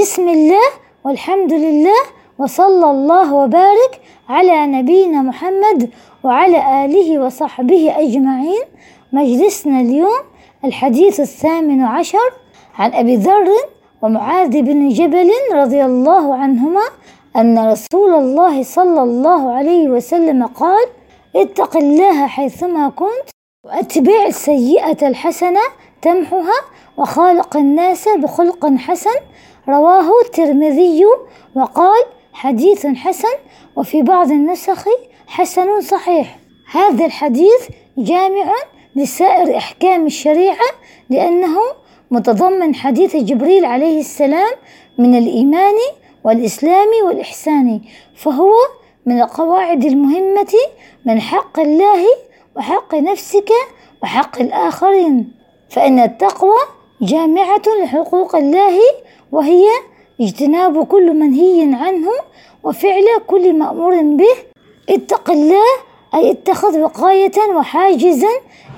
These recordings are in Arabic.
بسم الله والحمد لله وصلى الله وبارك على نبينا محمد وعلى آله وصحبه أجمعين. مجلسنا اليوم الحديث الثامن عشر عن أبي ذر ومعاذ بن جبل رضي الله عنهما أن رسول الله صلى الله عليه وسلم قال اتق الله حيثما كنت وأتبع السيئة الحسنة تمحها وخالق الناس بخلق حسن رواه الترمذي وقال حديث حسن وفي بعض النسخ حسن صحيح. هذا الحديث جامع لسائر أحكام الشريعة لأنه متضمن حديث جبريل عليه السلام من الإيمان والإسلام والإحسان فهو من القواعد المهمة من حق الله وحق نفسك وحق الآخرين. فإن التقوى جامعة لحقوق الله وهي اجتناب كل منهي عنه وفعل كل مأمور به. اتق الله أي اتخذ وقاية وحاجزا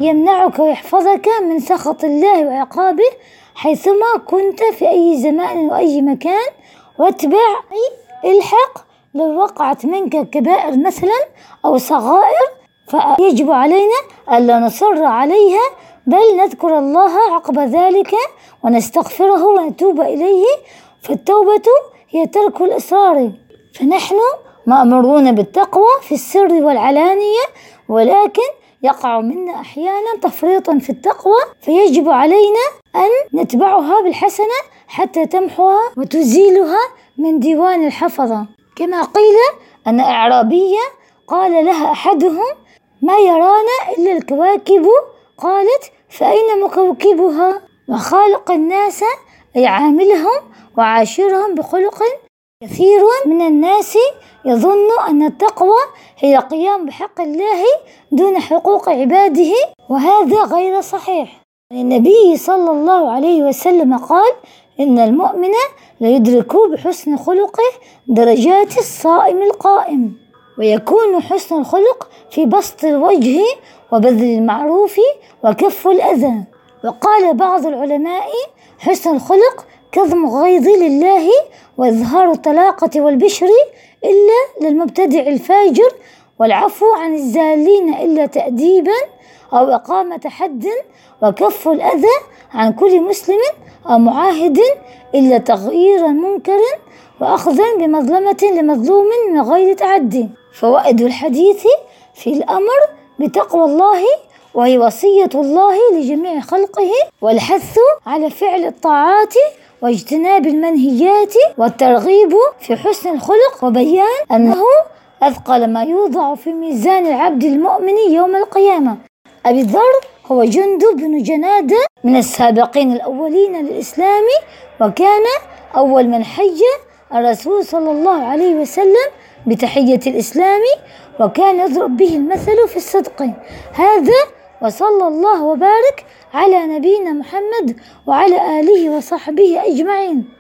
يمنعك ويحفظك من سخط الله وعقابه حيثما كنت في أي زمان وأي مكان. واتبع الحق لو وقعت منك كبائر مثلا أو صغائر فيجب علينا ألا نصر عليها بل نذكر الله عقب ذلك ونستغفره ونتوب إليه. فالتوبة هي ترك الإصرار. فنحن مأمورون بالتقوى في السر والعلانية ولكن يقع منا أحيانا تفريطا في التقوى. فيجب علينا أن نتبعها بالحسنة حتى تمحوها وتزيلها من ديوان الحفظة. كما قيل أن أعرابية قال لها أحدهم ما يرانا إلا الكواكب قالت فأين مكوكبها؟ وخالق الناس أي عاملهم وعاشرهم بخلق كثير من الناس يظن أن التقوى هي القيام بحق الله دون حقوق عباده وهذا غير صحيح. النبي صلى الله عليه وسلم قال إن المؤمن ليدرك بحسن خلقه درجات الصائم القائم. ويكون حسن الخلق في بسط الوجه وبذل المعروف وكف الأذى. وقال بعض العلماء حسن الخلق كظم الغيظ لله وإظهار الطلاقة والبشر إلا للمبتدع الفاجر والعفو عن الزالين إلا تأديبا أو إقامة حد وكف الأذى عن كل مسلم أو معاهد إلا تغيير منكر وأخذا بمظلمة لمظلوم من غير تعدي فوائد الحديث في الأمر بتقوى الله وهي وصية الله لجميع خلقه والحث على فعل الطاعات واجتناب المنهيات والترغيب في حسن الخلق وبيان أنه أثقل ما يوضع في ميزان العبد المؤمن يوم القيامة. أبي الذر هو جندب بن جنادة من السابقين الأولين للإسلام وكان أول من حج الرسول صلى الله عليه وسلم بتحية الإسلام وكان يضرب به المثل في الصدق. هذا وصلى الله وبارك على نبينا محمد وعلى آله وصحبه أجمعين.